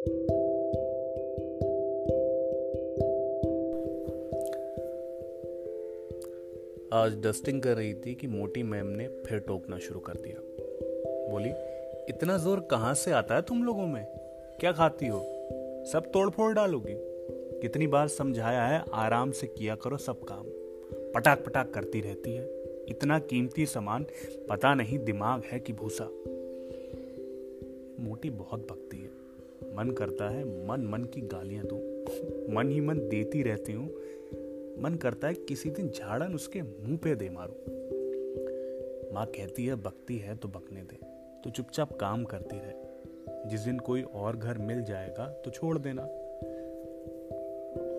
आज डस्टिंग कर रही थी कि मोटी मैम ने फिर टोकना शुरू कर दिया। बोली, इतना ज़ोर कहाँ से आता है तुम लोगों में? क्या खाती हो? सब तोड़ फोड़ डालोगी। कितनी बार समझाया है, आराम से किया करो सब काम। पटाख पटाख करती रहती है। इतना कीमती सामान, पता नहीं दिमाग है कि भूसा। मोटी बहुत भक्ति है। मन करता है, मन मन की गालियाँ दूँ। मन ही मन देती रहती हूँ। मन करता है किसी दिन झाड़न उसके मुँह पे दे मारू। माँ कहती है, बकती है तो बकने दे। तो चुपचाप काम करती रहे। जिस दिन कोई और घर मिल जाएगा तो छोड़ देना।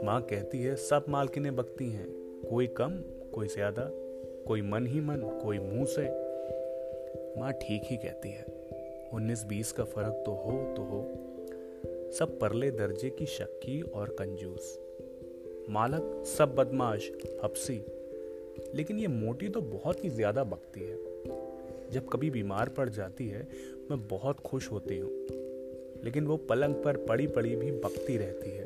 माँ कहती है, सब मालकिनें बकती हैं। कोई कम, कोई ज़्यादा। कोई मन ही मन, कोई मुँह से। माँ ठीक ही कहती है, उन्नीस बीस का फ़र्क तो हो तो हो। सब परले दर्जे की शक्की और कंजूस। मालक, सब बदमाश, हफ्सी। लेकिन ये मोटी तो बहुत ही ज़्यादा बकती है। जब कभी बीमार पड़ जाती है, मैं बहुत खुश होती हूँ। लेकिन वो पलंग पर पड़ी पड़ी भी बकती रहती है।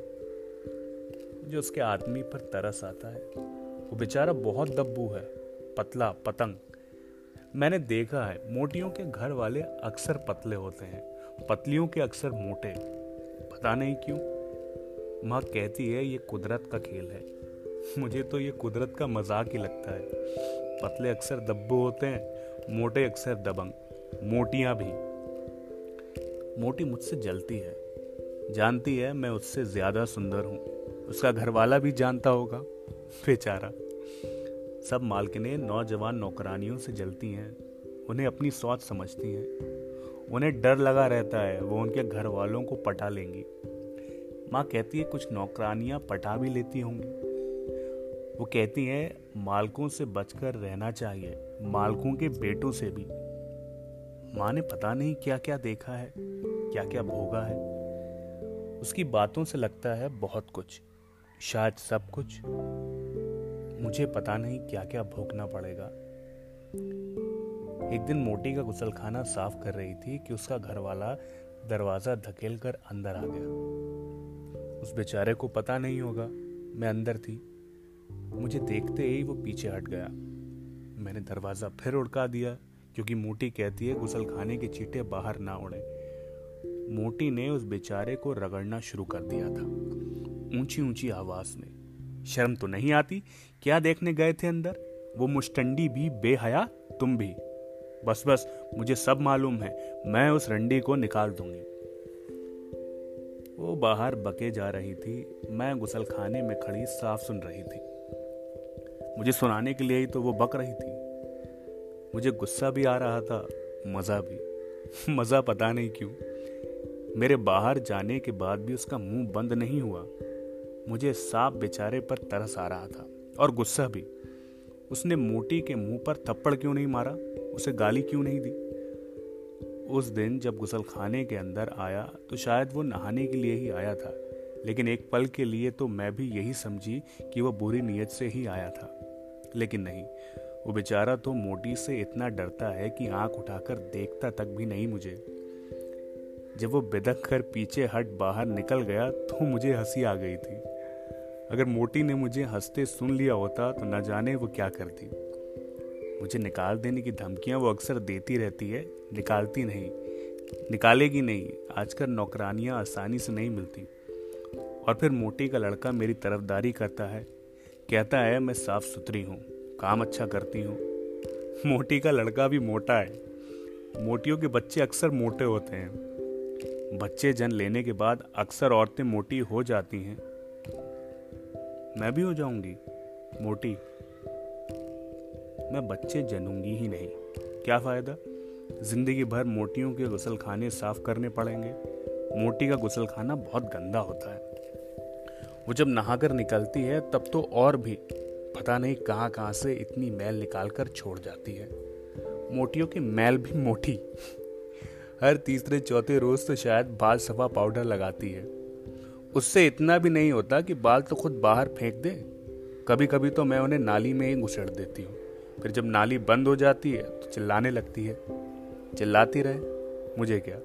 जो उसके आदमी पर तरस आता है। वो बेचारा बहुत दब्बू है, पतला, पतंग। मैंने देखा है, मोटियों के घर वाले अक्सर पतले होते हैं। पतलियों के अक्सर मोटे। पता नहीं क्यों। माँ कहती है, ये कुदरत का खेल है। मुझे तो ये कुदरत का मज़ाक ही लगता है। पतले अक्सर दब्बू होते हैं, मोटे अक्सर दबंग, मोटियाँ भी। मोटी मुझसे जलती है। जानती है, मैं उससे ज़्यादा सुंदर हूँ। उसका घर वाला भी जानता होगा, बेचारा। सब मालकिनें नौजवान नौकरानियों से जलती हैं। उन्हें अपनी सोच समझती हैं। उन्हें डर लगा रहता है, वो उनके घर वालों को पटा लेंगी। माँ कहती है, कुछ नौकरानियाँ पटा भी लेती होंगी। वो कहती हैं, मालकों से बचकर रहना चाहिए, मालकों के बेटों से भी। माँ ने पता नहीं क्या क्या देखा है क्या क्या भोगा है। उसकी बातों से लगता है, बहुत कुछ, शायद सब कुछ। मुझे पता नहीं क्या क्या भोगना पड़ेगा। एक दिन मोटी का गुसलखाना साफ़ कर रही थी कि उसका घर वाला दरवाज़ा धकेल कर अंदर आ गया। उस बेचारे को पता नहीं होगा, मैं अंदर थी। मुझे देखते ही वो पीछे हट गया। मैंने दरवाज़ा फिर उड़का दिया, क्योंकि मोटी कहती है गुसल खाने के चीटे बाहर ना उड़े। मोटी ने उस बेचारे को रगड़ना शुरू कर दिया था ऊँची ऊँची आवाज़ में। शर्म तो नहीं आती? क्या देखने गए थे अंदर? वो मुस्टंडी भी, बेहया, तुम भी। बस बस, मुझे सब मालूम है। मैं उस रंडी को निकाल दूँगी। वो बाहर बके जा रही थी। मैं गुसल खाने में खड़ी साफ़ सुन रही थी। मुझे सुनाने के लिए ही तो वो बक रही थी। मुझे गुस्सा भी आ रहा था, मज़ा भी। मज़ा पता नहीं क्यों। मेरे बाहर जाने के बाद भी उसका मुँह बंद नहीं हुआ। मुझे साफ़ बेचारे पर तरस आ रहा था, और गुस्सा भी। उसने मोटी के मुँह पर थप्पड़ क्यों नहीं मारा? उसे गाली क्यों नहीं दी? उस दिन जब गुसल खाने के अंदर आया तो शायद वो नहाने के लिए ही आया था, लेकिन एक पल के लिए तो मैं भी यही समझी कि वह बुरी नीयत से ही आया था। लेकिन नहीं, वो बेचारा तो मोटी से इतना डरता है कि आँख उठाकर देखता तक भी नहीं मुझे। जब वो बिदक कर पीछे हट बाहर निकल गया तो मुझे हँसी आ गई थी। अगर मोटी ने मुझे हँसते सुन लिया होता तो न जाने वो क्या करती। मुझे निकाल देने की धमकियाँ वो अक्सर देती रहती है, निकालती नहीं, निकालेगी नहीं। आजकल नौकरानियाँ आसानी से नहीं मिलती। और फिर मोटी का लड़का मेरी तरफदारी करता है, कहता है, मैं साफ़ सुथरी हूँ, काम अच्छा करती हूँ। मोटी का लड़का भी मोटा है। मोटियों के बच्चे अक्सर मोटे होते हैं। बच्चे जन लेने के बाद अक्सर औरतें मोटी हो जाती हैं। मैं भी हो जाऊँगी, मोटी। मैं बच्चे जनूँगी ही नहीं। क्या फ़ायदा? ज़िंदगी भर मोटियों के गुसल खाने साफ़ करने पड़ेंगे। मोटी का गुसल खाना बहुत गंदा होता है। वो जब नहाकर निकलती है, तब तो और भी, पता नहीं कहाँ कहाँ से इतनी मैल निकाल कर छोड़ जाती है। मोटियों की मैल भी मोटी। हर तीसरे चौथे रोज तो शायद बाल सफ़ा पाउडर लगाती है। उससे इतना भी नहीं होता कि बाल तो खुद बाहर फेंक दे। कभी कभी तो मैं उन्हें नाली में ही घुसड़ देती हूँ। फिर जब नाली बंद हो जाती है तो चिल्लाने लगती है। चिल्लाती रहे, मुझे क्या?